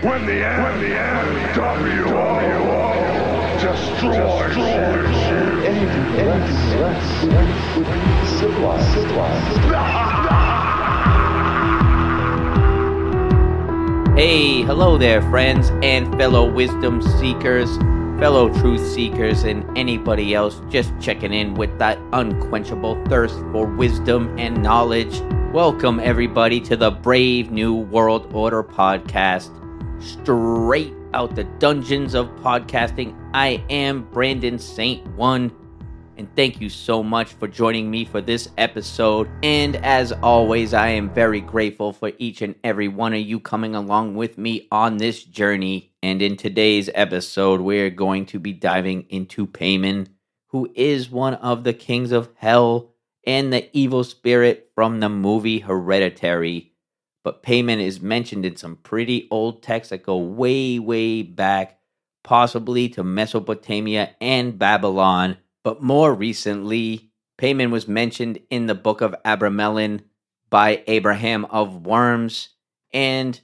When the NWO destroys you. Anything less would be, would be civilized. civilized. Hey, hello there, friends and fellow wisdom seekers, fellow truth seekers, and anybody else just checking in with that unquenchable thirst for wisdom and knowledge. Welcome, everybody, to the Brave New World Order podcast, straight out the dungeons of podcasting. I am Brandon Saint One and thank you so much for joining me for this episode. And as always, I am very grateful for each and every one of you coming along with me on this journey. And in today's episode, we're going to be diving into Paimon, who is one of the kings of hell and the evil spirit from the movie Hereditary. But Paimon is mentioned in some pretty old texts that go way, way back, possibly to Mesopotamia and Babylon but more recently, Paimon was mentioned in the book of Abramelin by Abraham of Worms, and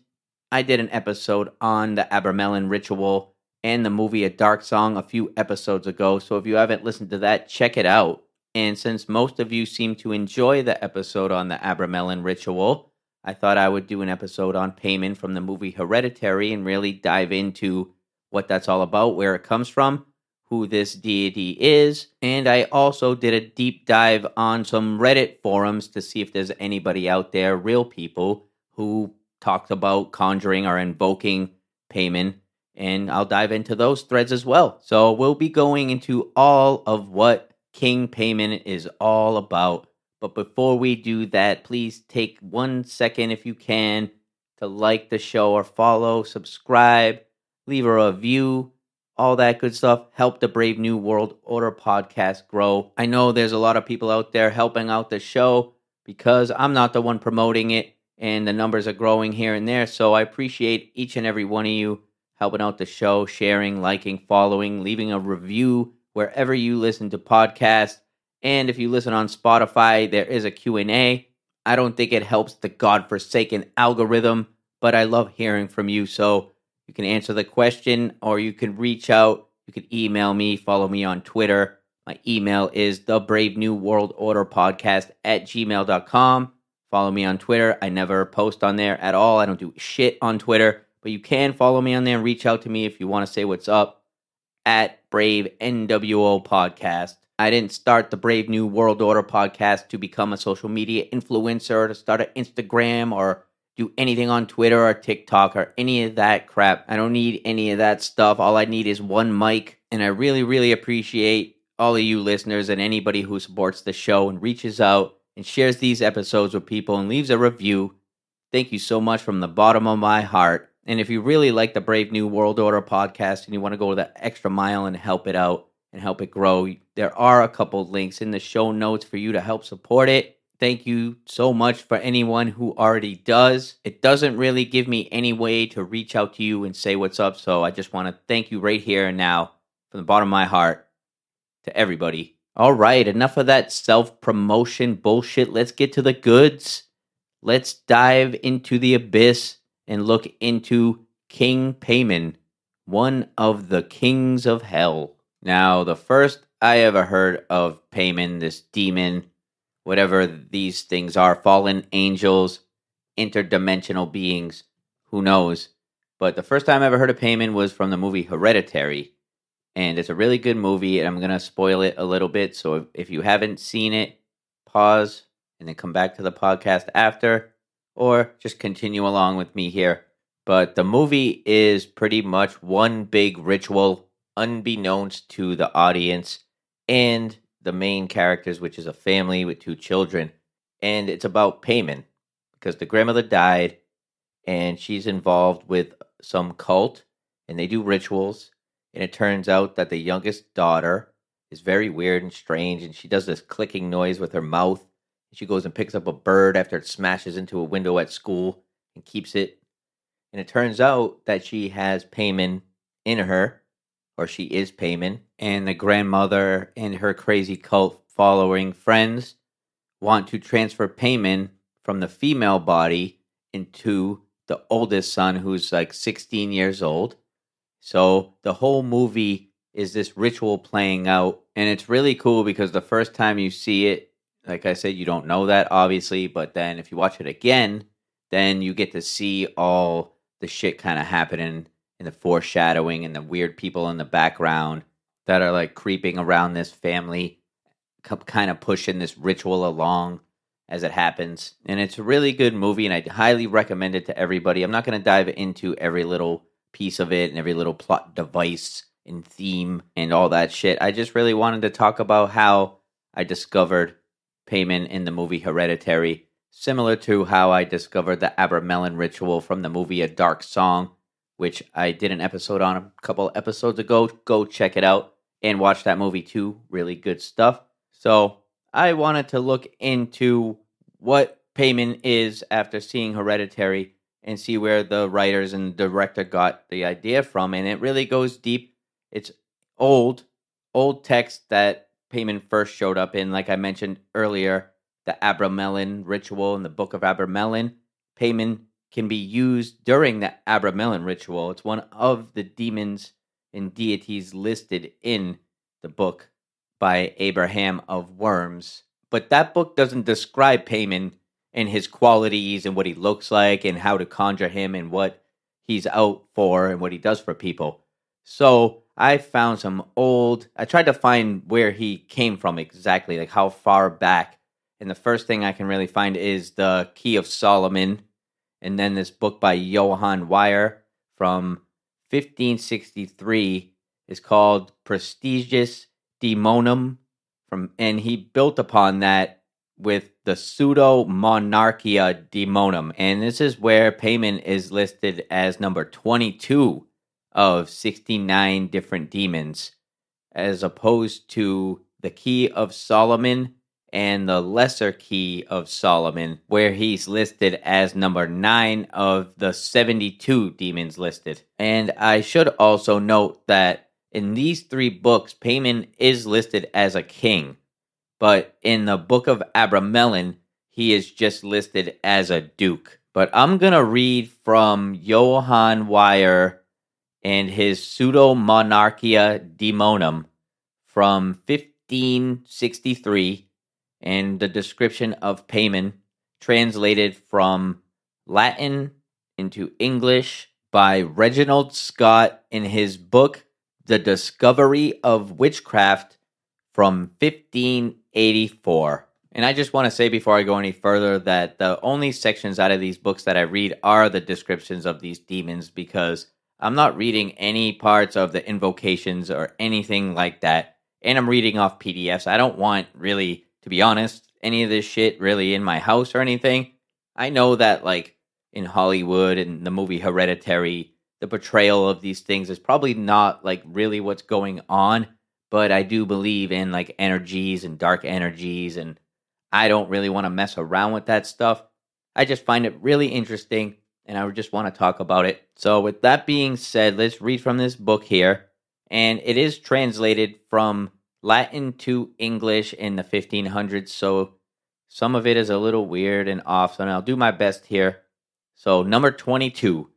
I did an episode on the Abramelin ritual and the movie A Dark Song a few episodes ago. So if you haven't listened to that, check it out. And since most of you seem to enjoy the episode on the Abramelin ritual, I thought I would do an episode on Paimon from the movie Hereditary and really dive into what that's all about, where it comes from, who this deity is. And I also did a deep dive on some Reddit forums to see if there's anybody out there, real people, who talked about conjuring or invoking Paimon. And I'll dive into those threads as well. So we'll be going into all of what King Paimon is all about. But before we do that, please take one second if you can to like the show or follow, subscribe, leave a review all that good stuff. Help the Brave New World Order podcast grow. I know there's a lot of people out there helping out the show because I'm not the one promoting it and the numbers are growing here and there. So I appreciate each and every one of you helping out the show, sharing, liking, following, leaving a review wherever you listen to podcasts. And if you listen on Spotify, there is a Q&A. I don't think it helps the godforsaken algorithm, but I love hearing from you. So you can answer the question or you can reach out. You can email me, follow me on Twitter. My email is the Brave New World Order Podcast at gmail.com. Follow me on Twitter. I never post on there at all. I don't do shit on Twitter, but you can follow me on there and reach out to me if you want to say what's up at Brave NWO Podcast. I didn't start the Brave New World Order podcast to become a social media influencer, to start an Instagram or do anything on Twitter or TikTok or any of that crap. I don't need any of that stuff. All I need is one mic. And I really, really appreciate all of you listeners and anybody who supports the show and reaches out and shares these episodes with people and leaves a review. Thank you so much from the bottom of my heart. And if you really like the Brave New World Order podcast and you want to go the extra mile and help it out and help it grow, there are a couple links in the show notes for you to help support it. Thank you so much for anyone who already does. It doesn't really give me any way to reach out to you and say what's up. So I just want to thank you right here and now from the bottom of my heart to everybody. All right, enough of that self promotion bullshit. Let's get to the goods. Let's dive into the abyss and look into King Paimon, one of the kings of hell. Now, the first I ever heard of Paimon, this demon whatever these things are fallen angels, interdimensional beings, who knows. But the first time I ever heard of Paimon was from the movie Hereditary. And it's a really good movie, and I'm going to spoil it a little bit. So if, if you haven't seen it, pause and then come back to the podcast after, or just continue along with me here. But the movie is pretty much one big ritual, unbeknownst to the audience. And the main characters, which is a family with two children, and it's about Paimon because the grandmother died, and she's involved with some cult, and they do rituals, and it turns out that the youngest daughter is very weird and strange, and she does this clicking noise with her mouth. She goes and picks up a bird after it smashes into a window at school and keeps it. And it turns out that she has Paimon in her, or she is Paimon, and the grandmother and her crazy cult following friends want to transfer Paimon from the female body into the oldest son who's like 16 years old. So the whole movie is this ritual playing out. And it's really cool because the first time you see it, like I said, you don't know that obviously. But then if you watch it again, then you get to see all the shit kind of happening in the foreshadowing and the weird people in the background that are like creeping around this family, kind of pushing this ritual along as it happens. And it's a really good movie, and I highly recommend it to everybody. I'm not going to dive into every little piece of it and every little plot device and theme and all that shit. I just really wanted to talk about how I discovered Paimon in the movie Hereditary, similar to how I discovered the Abramelin ritual from the movie A Dark Song, which I did an episode on a couple episodes ago. Go check it out and watch that movie too. Really good stuff. So I wanted to look into what Paimon is after seeing Hereditary and see where the writers and director got the idea from. And it really goes deep. It's old, old text that Paimon first showed up in, like I mentioned earlier, the Abramelin ritual in the Book of Abramelin. Paimon can be used during the Abramelin ritual. It's one of the demons and deities listed in the book by Abraham of Worms. But that book doesn't describe Paimon and his qualities and what he looks like and how to conjure him and what he's out for and what he does for people. So I found some old, I tried to find where he came from exactly, like how far back. And the first thing I can really find is the Key of Solomon, and then this book by Johann Weyer from 1563 is called Praestigiis Daemonum from and he built upon that with the pseudo monarchia daemonum and this is where Paimon is listed as number 22 of 69 different demons as opposed to the key of solomon and the lesser key of solomon where he's listed as number 9 of the 72 demons listed and i should also note that in these three books, Paimon is listed as a king, but in the book of Abramelin, he is just listed as a duke. But I'm going to read from Johann Weyer and his Pseudo Monarchia Daemonum from 1563 and the description of Paimon translated from Latin into English by Reginald Scot in his book the Discovery of Witchcraft from 1584. And I just want to say before I go any further that the only sections out of these books that I read are the descriptions of these demons because I'm not reading any parts of the invocations or anything like that. And I'm reading off PDFs. I don't want really, to be honest, any of this shit really in my house or anything. I know that, like, in Hollywood and the movie Hereditary, the portrayal of these things is probably not like really what's going on, but I do believe in like energies and dark energies, and I don't really want to mess around with that stuff. I just find it really interesting, and I just want to talk about it. So, with that being said, let's read from this book here, and it is translated from Latin to English in the 1500s, so some of it is a little weird and off, and I'll do my best here. So, number 22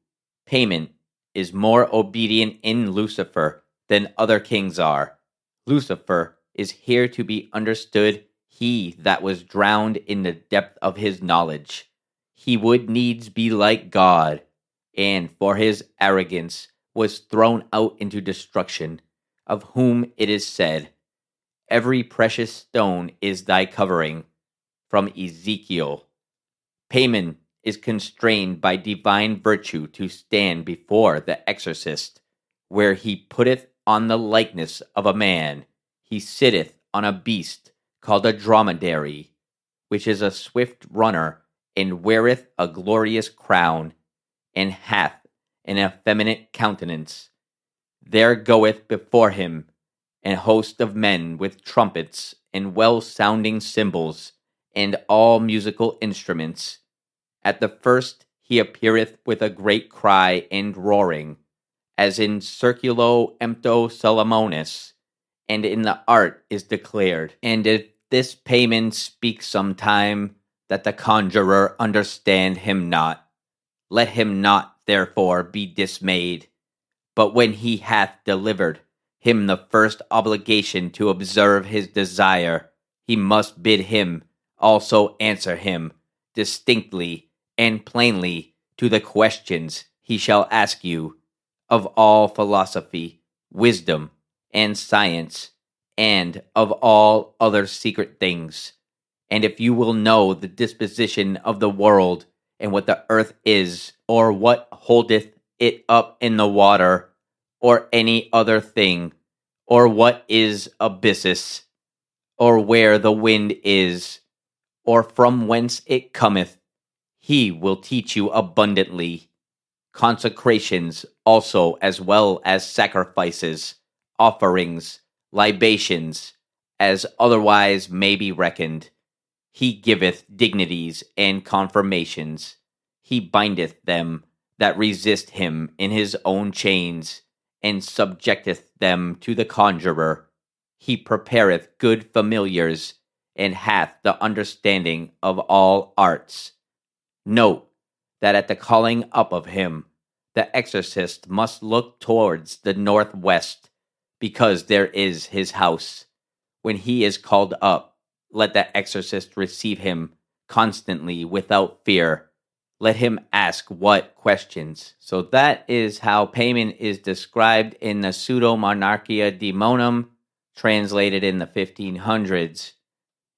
Paimon is more obedient in Lucifer than other kings are. Lucifer is here to be understood, he that was drowned in the depth of his knowledge. He would needs be like God, and for his arrogance was thrown out into destruction, of whom it is said, Every precious stone is thy covering. From Ezekiel. Paimon is constrained by divine virtue to stand before the exorcist, where he putteth on the likeness of a man, he sitteth on a beast called a dromedary, which is a swift runner, and weareth a glorious crown, and hath an effeminate countenance. There goeth before him an host of men with trumpets and well sounding cymbals, and all musical instruments at the first he appeareth with a great cry and roaring, as in Circulo empto Solomonis, and in the art is declared. And if this Paimon speaks sometime, that the conjurer understand him not, Let him not, therefore, be dismayed. But when he hath delivered him the first obligation to observe his desire, he must bid him also answer him distinctly and plainly to the questions he shall ask you of all philosophy, wisdom, and science, and of all other secret things. And if you will know the disposition of the world, and what the earth is, or what holdeth it up in the water, or any other thing, or what is abysses, or where the wind is, or from whence it cometh, he will teach you abundantly. Consecrations also, as well as sacrifices, offerings, libations, as otherwise may be reckoned. He giveth dignities and confirmations. He bindeth them that resist him in his own chains, and subjecteth them to the conjurer. He prepareth good familiars and hath the understanding of all arts. Note that at the calling up of him, the exorcist must look towards the northwest, because there is his house. When he is called up, let the exorcist receive him constantly without fear. Let him ask what questions. So that is how Paimon is described in the Pseudo Monarchia Daemonum, translated in the 1500s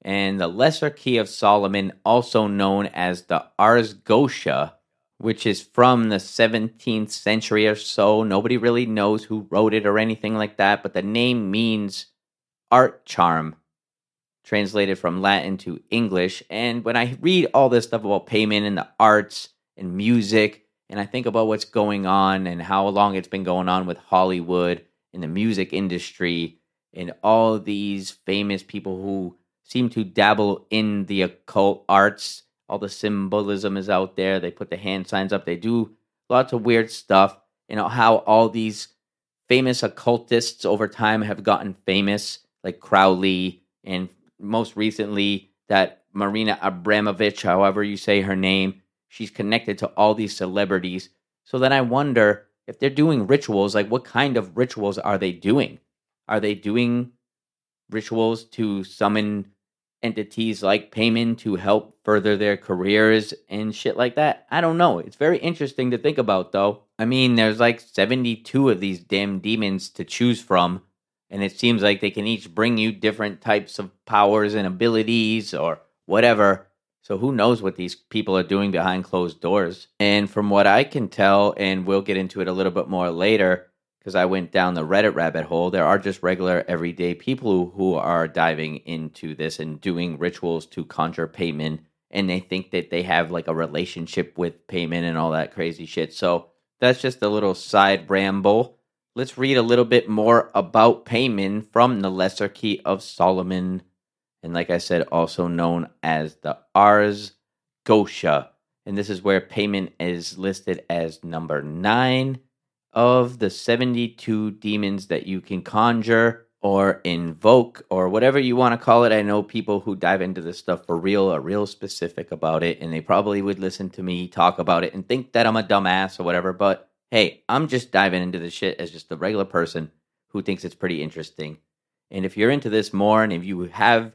and the Lesser Key of Solomon, also known as the Ars Goetia, which is from the 17th century or so. Nobody really knows who wrote it or anything like that, but the name means art charm, translated from Latin to English. And when I read all this stuff about Paimon and the arts and music, and I think about what's going on and how long it's been going on with Hollywood and the music industry and all these famous people who seem to dabble in the occult arts. All the symbolism is out there. They put the hand signs up. They do lots of weird stuff. You know how all these famous occultists over time have gotten famous, like Crowley, and most recently that Marina Abramovich, however you say her name, she's connected to all these celebrities. So then I wonder if they're doing rituals, like what kind of rituals are they doing? Are they doing rituals to summon entities like Paimon to help further their careers and shit like that. I don't know. It's very interesting to think about though. I mean, there's like 72 of these damn demons to choose from, and it seems like they can each bring you different types of powers and abilities or whatever. So who knows what these people are doing behind closed doors? And from what I can tell, and we'll get into it a little bit more later, because I went down the Reddit rabbit hole, there are just regular everyday people who, are diving into this and doing rituals to conjure Paimon. And they think that they have like a relationship with Paimon and all that crazy shit. So that's just a little side ramble. Let's read a little bit more about Paimon from the Lesser Key of Solomon. And like I said, also known as the Ars Goetia. And this is where Paimon is listed as number nine of the 72 demons that you can conjure or invoke or whatever you want to call it. I know people who dive into this stuff for real are real specific about it, and they probably would listen to me talk about it and think that I'm a dumbass or whatever. But hey, I'm just diving into this shit as just a regular person who thinks it's pretty interesting. And if you're into this more, and if you have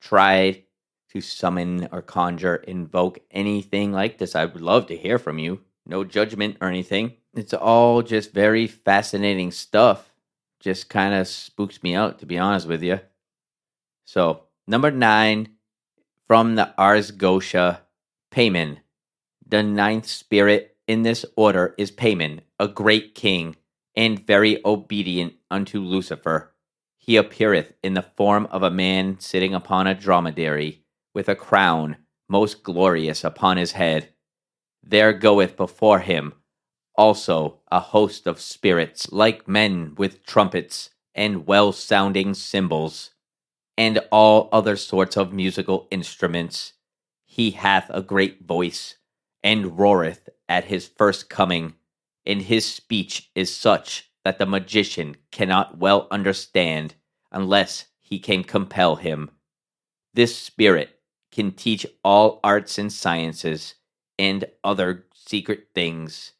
tried to summon or conjure, invoke anything like this, I would love to hear from you. No judgment or anything it's all just very fascinating stuff. Just kind of spooks me out, to be honest with you. So, number nine from the Ars Goetia, Paimon. The ninth spirit in this order is Paimon, a great king, and very obedient unto Lucifer. He appeareth in the form of a man sitting upon a dromedary, with a crown most glorious upon his head. There goeth before him also a host of spirits, like men with trumpets and well sounding cymbals, and all other sorts of musical instruments. He hath a great voice, and roareth at his first coming, and his speech is such that the magician cannot well understand unless he can compel him. This spirit can teach all arts and sciences and other secret things.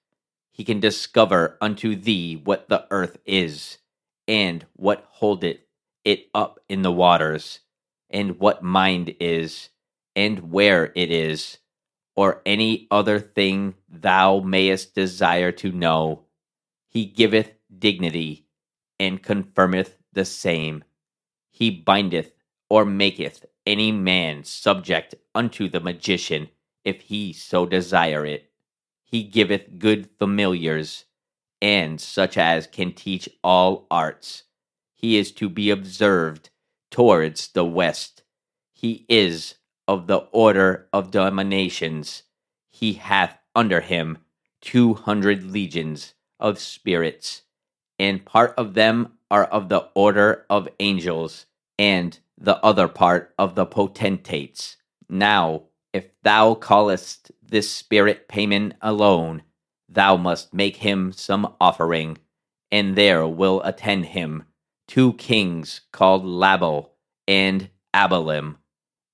He can discover unto thee what the earth is, and what holdeth it up in the waters, and what mind is, and where it is, or any other thing thou mayest desire to know. He giveth dignity, and confirmeth the same. He bindeth or maketh any man subject unto the magician, if he so desire it. He giveth good familiars, and such as can teach all arts. He is to be observed towards the west. He is of the order of dominations. He hath under him two hundred legions of spirits, and part of them are of the order of angels, and the other part of the potentates. Now, if thou callest this spirit Paimon alone, thou must make him some offering, and there will attend him two kings called Labal and Abalim,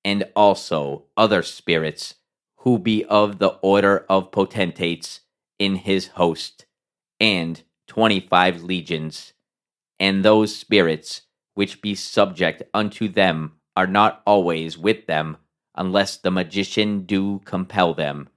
and also other spirits who be of the order of potentates in his host, and twenty five legions. And those spirits which be subject unto them are not always with them, unless the magician do compel them.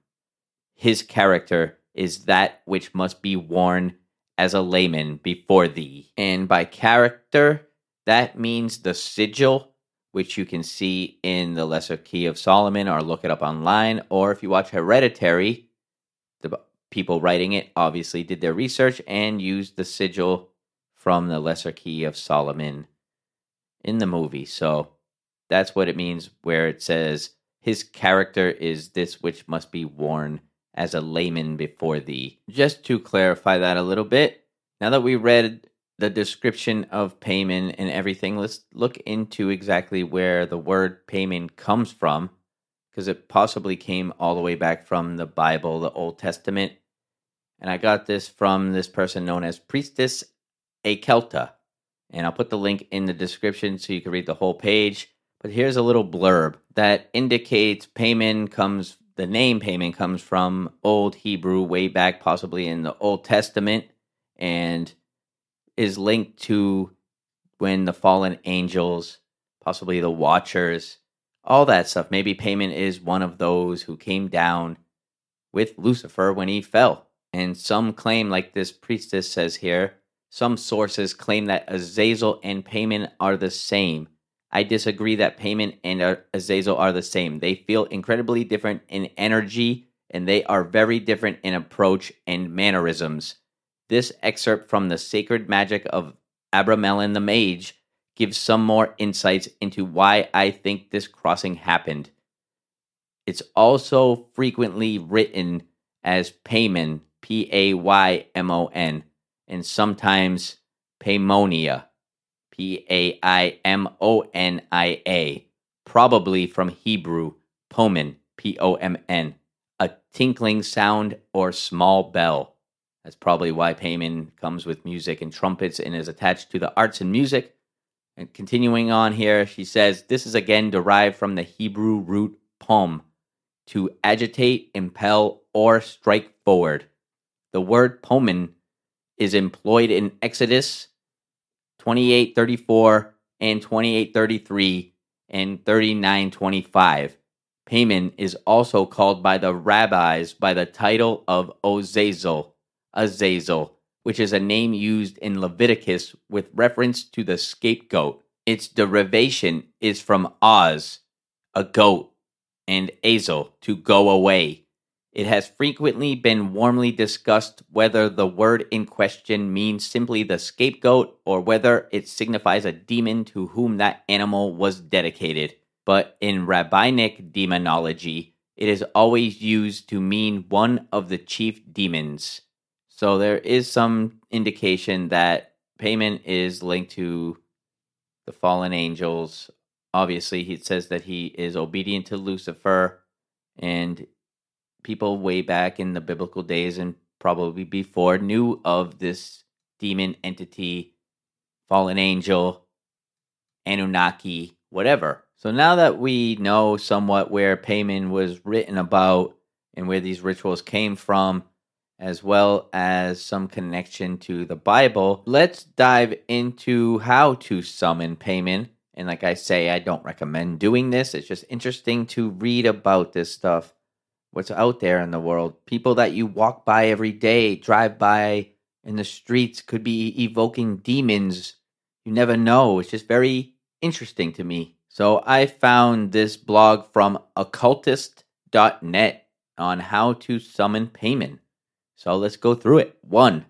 His character is that which must be worn as a layman before thee. And by character, that means the sigil, which you can see in the Lesser Key of Solomon or look it up online. Or if you watch Hereditary, the people writing it obviously did their research and used the sigil from the Lesser Key of Solomon in the movie. So that's what it means where it says his character is this which must be worn as a layman before thee. Just to clarify that a little bit, now that we read the description of Paimon and everything, let's look into exactly where the word Paimon comes from, because it possibly came all the way back from the Bible, the Old Testament. And I got this from this person known as Priestess Akelta. And I'll put the link in the description so you can read the whole page. But here's a little blurb that indicates Paimon comes the name Paimon comes from Old Hebrew way back, possibly in the Old Testament, and is linked to when the fallen angels, possibly the Watchers, all that stuff. Maybe Paimon is one of those who came down with Lucifer when he fell. And some claim, like this priestess says here, some sources claim that Azazel and Paimon are the same I disagree that Paimon and Azazel are the same. They feel incredibly different in energy and they are very different in approach and mannerisms. This excerpt from the Sacred Magic of Abramelin the Mage gives some more insights into why I think this crossing happened. It's also frequently written as Paymon, P A Y M O N, and sometimes Paymonia, P A I M O N I A, probably from Hebrew, pomen, P O M N, a tinkling sound or small bell. That's probably why Paimon comes with music and trumpets and is attached to the arts and music. And continuing on here, she says this is again derived from the Hebrew root pom, to agitate, impel, or strike forward. The word pomen is employed in Exodus 2834 and 2833 and 3925. Paimon is also called by the rabbis by the title of Ozazel, Azazel, which is a name used in Leviticus with reference to the scapegoat. Its derivation is from Oz, a goat, and Azel, to go away. It has frequently been warmly discussed whether the word in question means simply the scapegoat or whether it signifies a demon to whom that animal was dedicated. But in rabbinic demonology, it is always used to mean one of the chief demons. So there is some indication that Paimon is linked to the fallen angels. Obviously, he says that he is obedient to Lucifer and people way back in the biblical days and probably before knew of this demon entity, fallen angel, Anunnaki, whatever. So now that we know somewhat where Paimon was written about and where these rituals came from, as well as some connection to the Bible, let's dive into how to summon Paimon. And like I say, I don't recommend doing this. It's just interesting to read about this stuff, what's out there in the world. People that you walk by every day, drive by in the streets, could be evoking demons. You never know. It's just very interesting to me. So I found this blog from occultist.net on how to summon Paimon. So let's go through it. One,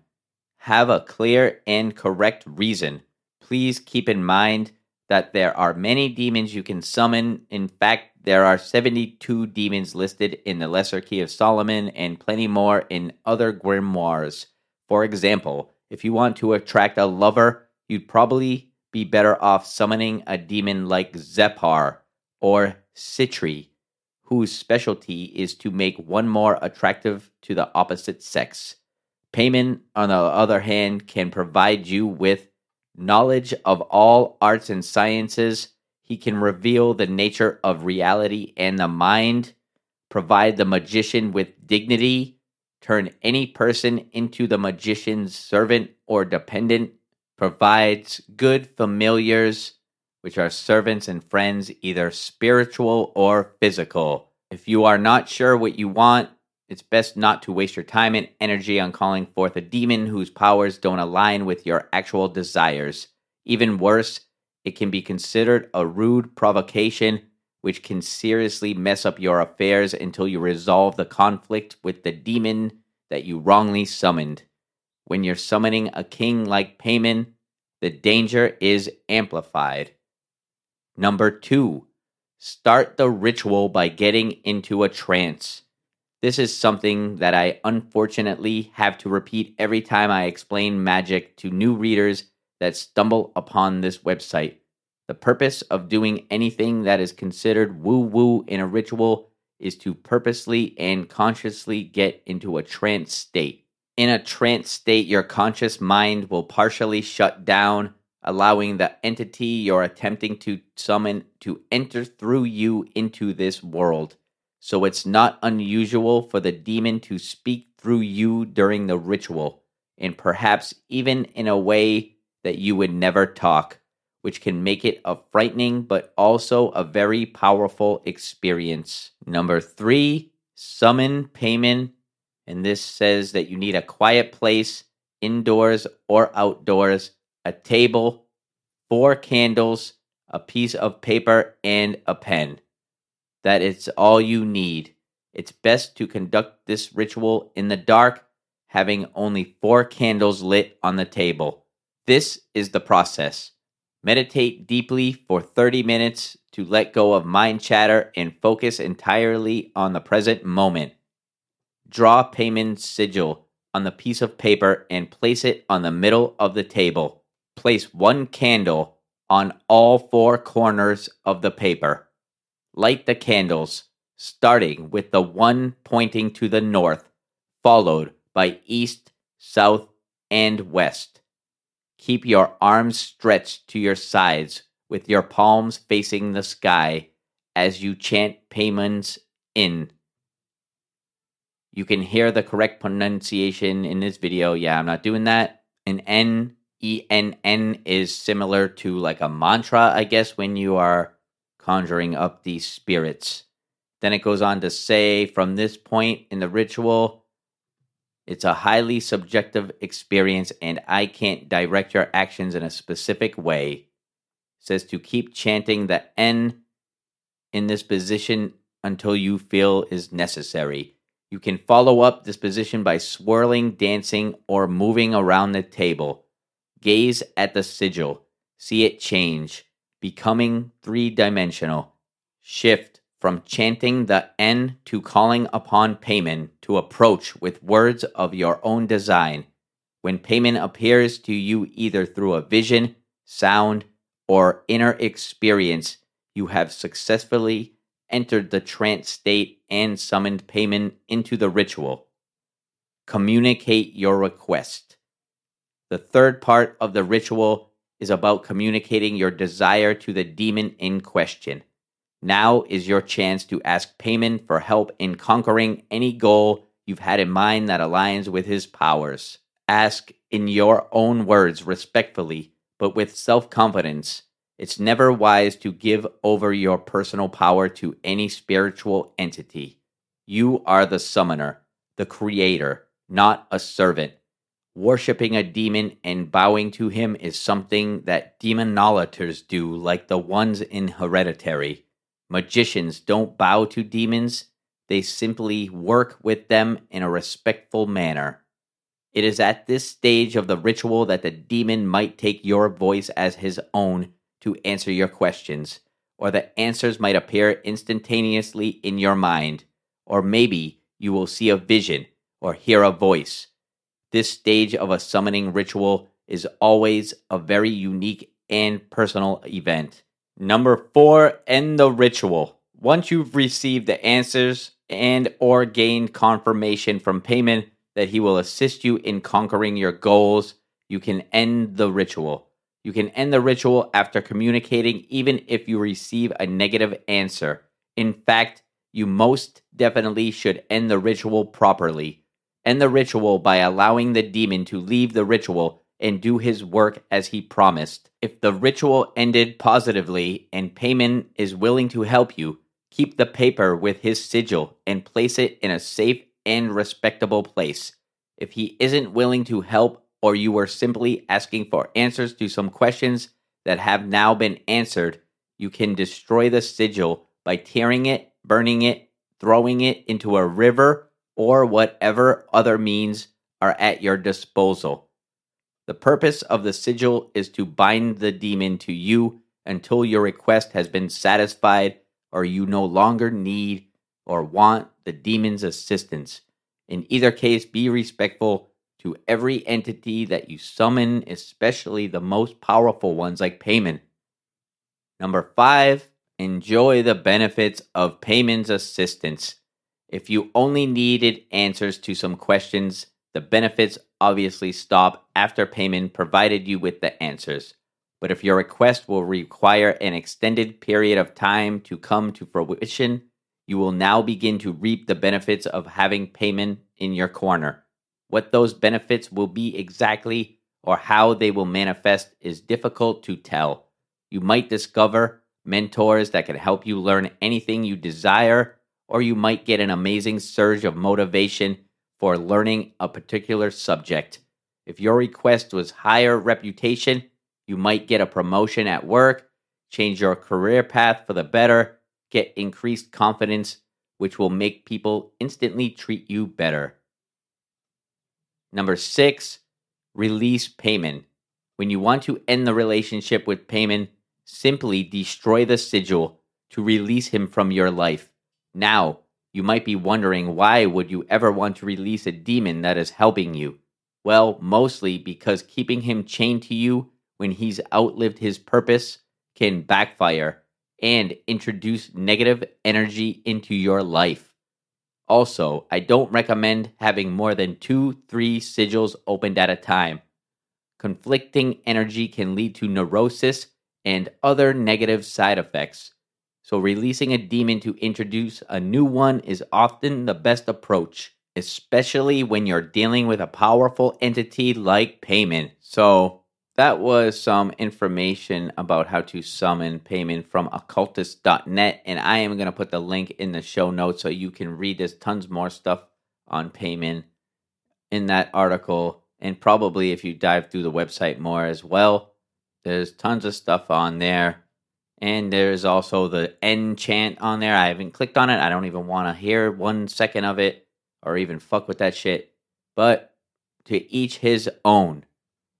have a clear and correct reason. Please keep in mind that there are many demons you can summon. In fact, there are 72 demons listed in the Lesser Key of Solomon and plenty more in other grimoires. For example, if you want to attract a lover, you'd probably be better off summoning a demon like Zephar or Sitri, whose specialty is to make one more attractive to the opposite sex. Paimon, on the other hand, can provide you with knowledge of all arts and sciences. He can reveal the nature of reality and the mind, provide the magician with dignity, turn any person into the magician's servant or dependent, provides good familiars, which are servants and friends, either spiritual or physical. If you are not sure what you want, it's best not to waste your time and energy on calling forth a demon whose powers don't align with your actual desires. Even worse, it can be considered a rude provocation which can seriously mess up your affairs until you resolve the conflict with the demon that you wrongly summoned. When you're summoning a king like Paimon, the danger is amplified. Number two, start the ritual by getting into a trance. This is something that I unfortunately have to repeat every time I explain magic to new readers that stumble upon this website. The purpose of doing anything that is considered woo woo in a ritual is to purposely and consciously get into a trance state. In a trance state, your conscious mind will partially shut down allowing the entity you're attempting to summon to enter through you into this world. So it's not unusual for the demon to speak through you during the ritual, and perhaps even in a way that you would never talk, which can make it a frightening but also a very powerful experience. Number three, summon Paimon. And this says that you need a quiet place, indoors or outdoors, a table, four candles, a piece of paper, and a pen. That is all you need. It's best to conduct this ritual in the dark, having only four candles lit on the table. This is the process. Meditate deeply for 30 minutes to let go of mind chatter and focus entirely on the present moment. Draw Paimon's sigil on the piece of paper and place it on the middle of the table place one candle on all four corners of the paper. Light the candles, starting with the one pointing to the north, followed by east, south, and west. Keep your arms stretched to your sides with your palms facing the sky as you chant Paimon's in. You can hear the correct pronunciation in this video. Yeah, I'm not doing that. An N ENN is similar to like a mantra, I guess, when you are conjuring up these spirits. Then it goes on to say from this point in the ritual, it's a highly subjective experience and I can't direct your actions in a specific way. It says to keep chanting the N in this position until you feel is necessary. You can follow up this position by swirling, dancing, or moving around the table. Gaze at the sigil. See it change, becoming three dimensional. Shift from chanting the N to calling upon Paimon to approach with words of your own design. When Paimon appears to you either through a vision, sound, or inner experience, you have successfully entered the trance state and summoned Paimon into the ritual. Communicate your request. The third part of the ritual is about communicating your desire to the demon in question. Now is your chance to ask Paimon for help in conquering any goal you've had in mind that aligns with his powers. Ask in your own words respectfully, but with self confidence. It's never wise to give over your personal power to any spiritual entity. You are the summoner, the creator, not a servant. Worshipping a demon and bowing to him is something that demonolators do, like the ones in Hereditary. Magicians don't bow to demons, they simply work with them in a respectful manner. It is at this stage of the ritual that the demon might take your voice as his own to answer your questions, or the answers might appear instantaneously in your mind, or maybe you will see a vision or hear a voice. This stage of a summoning ritual is always a very unique and personal event. Number four, end the ritual. Once you've received the answers and or gained confirmation from Paimon that he will assist you in conquering your goals, you can end the ritual. You can end the ritual after communicating even if you receive a negative answer. In fact, you most definitely should end the ritual properly. End the ritual by allowing the demon to leave the ritual and do his work as he promised. If the ritual ended positively and Paimon is willing to help you, keep the paper with his sigil and place it in a safe and respectable place. If he isn't willing to help or you are simply asking for answers to some questions that have now been answered, you can destroy the sigil by tearing it, burning it, throwing it into a river, or whatever other means are at your disposal. The purpose of the sigil is to bind the demon to you until your request has been satisfied or you no longer need or want the demon's assistance. In either case, be respectful to every entity that you summon, especially the most powerful ones like Paimon. Number five, enjoy the benefits of Paimon's assistance. If you only needed answers to some questions, the benefits obviously stop after Paimon provided you with the answers. But if your request will require an extended period of time to come to fruition, you will now begin to reap the benefits of having Paimon in your corner. What those benefits will be exactly or how they will manifest is difficult to tell. You might discover mentors that can help you learn anything you desire, or you might get an amazing surge of motivation for learning a particular subject. If your request was higher reputation, you might get a promotion at work, change your career path for the better, get increased confidence, which will make people instantly treat you better. Number six, release Paimon. When you want to end the relationship with Paimon, simply destroy the sigil to release him from your life. Now, you might be wondering why would you ever want to release a demon that is helping you? Well, mostly because keeping him chained to you when he's outlived his purpose can backfire and introduce negative energy into your life. Also, I don't recommend having more than two, three sigils opened at a time. Conflicting energy can lead to neurosis and other negative side effects. So, releasing a demon to introduce a new one is often the best approach, especially when you're dealing with a powerful entity like Paimon. So, that was some information about how to summon Paimon from occultist.net. And I am going to put the link in the show notes so you can read. There's tons more stuff on Paimon in that article. And probably if you dive through the website more as well, there's tons of stuff on there. And there's also the end chant on there. I haven't clicked on it. I don't even want to hear one second of it or even fuck with that shit. But to each his own.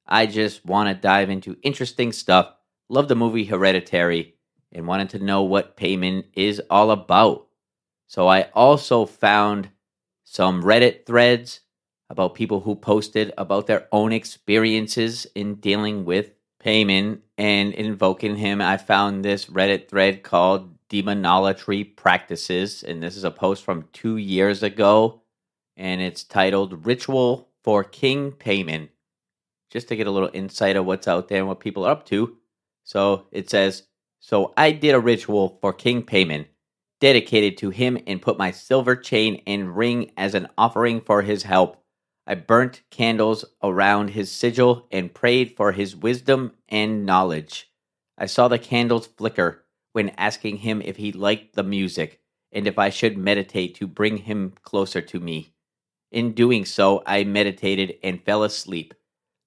I just want to dive into interesting stuff. Love the movie Hereditary and wanted to know what Paimon is all about. So I also found some Reddit threads about people who posted about their own experiences in dealing with Paimon and invoking him. I found this Reddit thread called Demonolatry Practices, and this is a post from two years ago, and it's titled Ritual for King Paimon just to get a little insight of what's out there and what people are up to. So it says So I did a ritual for King Paimon, dedicated to him, and put my silver chain and ring as an offering for his help. I burnt candles around his sigil and prayed for his wisdom and knowledge. I saw the candles flicker when asking him if he liked the music and if I should meditate to bring him closer to me. In doing so, I meditated and fell asleep.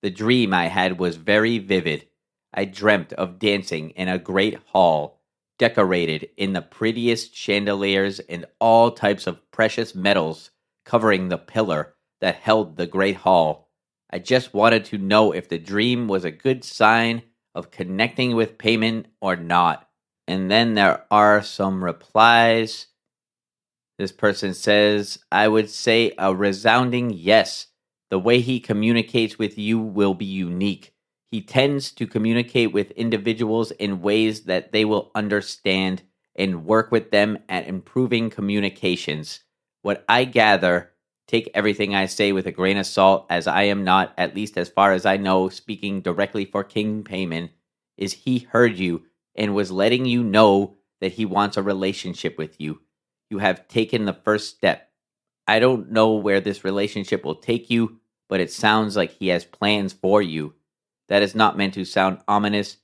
The dream I had was very vivid. I dreamt of dancing in a great hall, decorated in the prettiest chandeliers and all types of precious metals covering the pillar that held the great hall. I just wanted to know if the dream was a good sign of connecting with Paimon or not. And then there are some replies. This person says, I would say a resounding yes. The way he communicates with you will be unique. He tends to communicate with individuals in ways that they will understand and work with them at improving communications. What I gather Take everything I say with a grain of salt, as I am not, at least as far as I know, speaking directly for King Paimon. Is he heard you and was letting you know that he wants a relationship with you? You have taken the first step. I don't know where this relationship will take you, but it sounds like he has plans for you. That is not meant to sound ominous.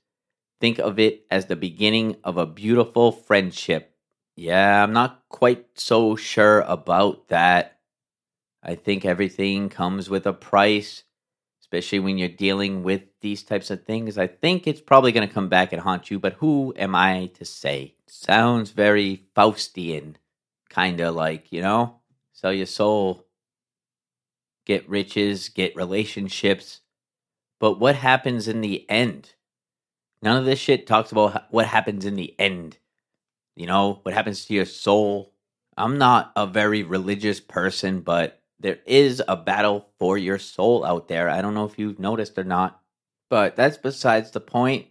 Think of it as the beginning of a beautiful friendship. Yeah, I'm not quite so sure about that. I think everything comes with a price, especially when you're dealing with these types of things. I think it's probably going to come back and haunt you, but who am I to say? Sounds very Faustian, kind of like, you know, sell your soul, get riches, get relationships. But what happens in the end? None of this shit talks about what happens in the end. You know, what happens to your soul. I'm not a very religious person, but there is a battle for your soul out there. I don't know if you've noticed or not, but that's besides the point.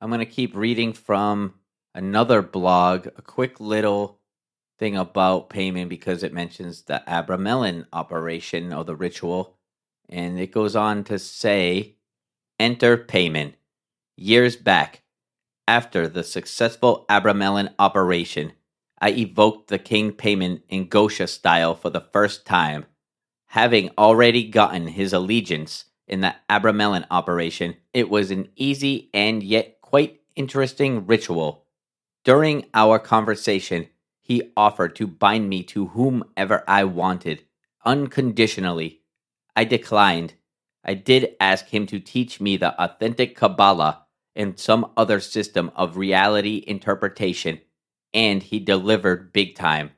I'm going to keep reading from another blog, a quick little thing about Paimon because it mentions the Abramelin operation or the ritual. And it goes on to say Enter Paimon. Years back, after the successful Abramelin operation, I evoked the King Paimon in Goetia style for the first time having already gotten his allegiance in the Abramelin operation, it was an easy and yet quite interesting ritual. During our conversation, he offered to bind me to whomever I wanted, unconditionally. I declined. I did ask him to teach me the authentic Kabbalah and some other system of reality interpretation, and he delivered big time.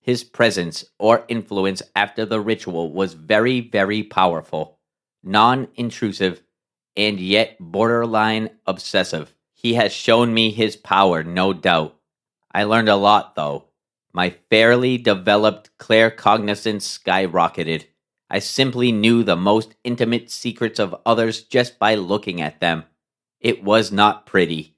His presence or influence after the ritual was very, very powerful, non intrusive, and yet borderline obsessive. He has shown me his power, no doubt. I learned a lot, though. My fairly developed claircognizance skyrocketed. I simply knew the most intimate secrets of others just by looking at them. It was not pretty.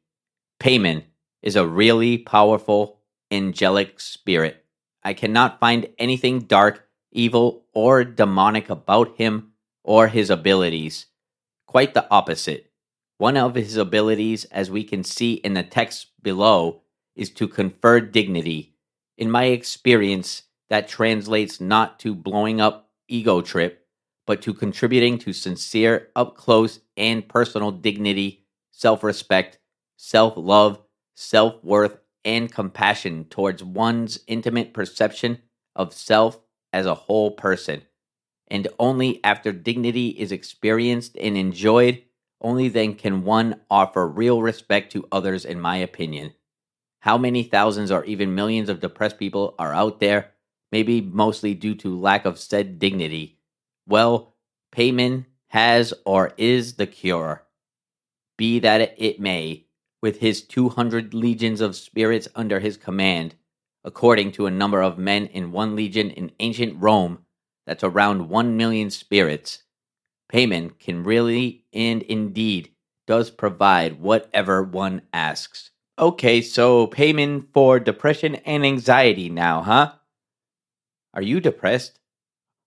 Paimon is a really powerful, angelic spirit. I cannot find anything dark, evil, or demonic about him or his abilities. Quite the opposite. One of his abilities, as we can see in the text below, is to confer dignity. In my experience, that translates not to blowing up ego trip, but to contributing to sincere, up close, and personal dignity, self respect, self love, self worth, and compassion towards one's intimate perception of self as a whole person. And only after dignity is experienced and enjoyed, only then can one offer real respect to others, in my opinion. How many thousands or even millions of depressed people are out there, maybe mostly due to lack of said dignity? Well, Paimon has or is the cure. Be that it may, with his 200 legions of spirits under his command, according to a number of men in one legion in ancient Rome, that's around 1 million spirits. Paimon can really and indeed does provide whatever one asks. Okay, so Paimon for depression and anxiety now, huh? Are you depressed?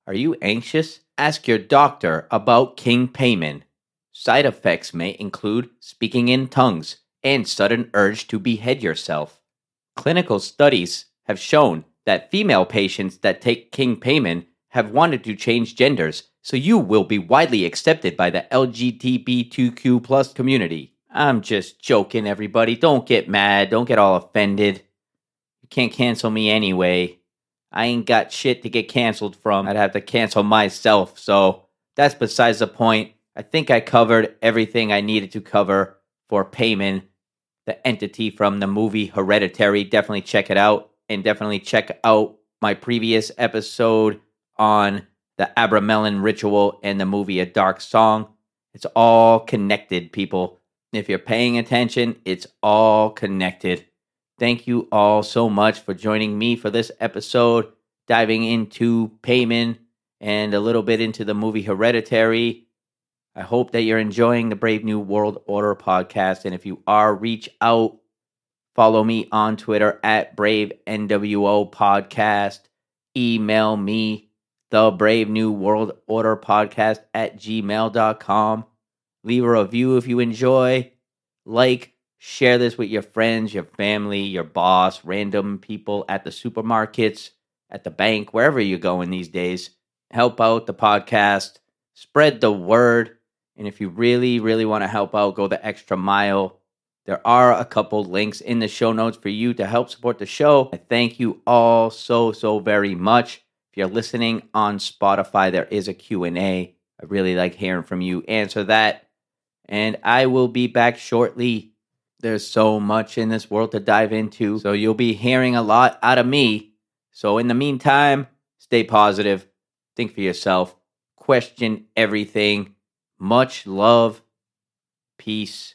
Are you anxious? Ask your doctor about King Paimon. Side effects may include speaking in tongues, and sudden urge to behead yourself. Clinical studies have shown that female patients that take king Paimon have wanted to change genders, so you will be widely accepted by the LGBTQ plus community. I'm just joking, everybody. Don't get mad. Don't get all offended. You can't cancel me anyway. I ain't got shit to get canceled from. I'd have to cancel myself, so that's besides the point. I think I covered everything I needed to cover for Paimon, the entity from the movie Hereditary. Definitely check it out and definitely check out my previous episode on the Abramelin ritual and the movie A Dark Song. It's all connected, people. If you're paying attention, it's all connected. Thank you all so much for joining me for this episode, diving into Paimon and a little bit into the movie Hereditary. I hope that you're enjoying the Brave New World Order podcast. And if you are, reach out Follow me on Twitter at Brave NWO Podcast. Email me, the Brave New World Order Podcast at gmail.com. Leave a review if you enjoy. Like, share this with your friends, your family, your boss, random people at the supermarkets, at the bank, wherever you're going these days. Help out the podcast, spread the word. And if you really, really want to help out, go the extra mile there are a couple links in the show notes for you to help support the show. I thank you all so so very much. If you're listening on Spotify, there is a Q&A. I really like hearing from you. Answer that. And I will be back shortly. There's so much in this world to dive into, so you'll be hearing a lot out of me. So in the meantime, stay positive, think for yourself, question everything. Much love. Peace